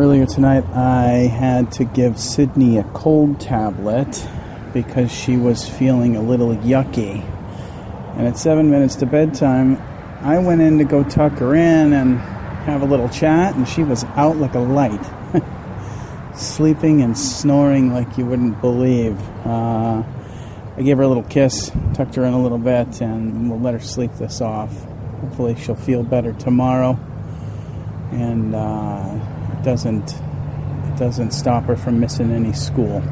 Earlier tonight, I had to give Sydney a cold tablet because she was feeling a little yucky. And at seven minutes to bedtime, I went in to go tuck her in and have a little chat, and she was out like a light, sleeping and snoring like you wouldn't believe. Uh, I gave her a little kiss, tucked her in a little bit, and we'll let her sleep this off. Hopefully, she'll feel better tomorrow. And uh, doesn't it doesn't stop her from missing any school.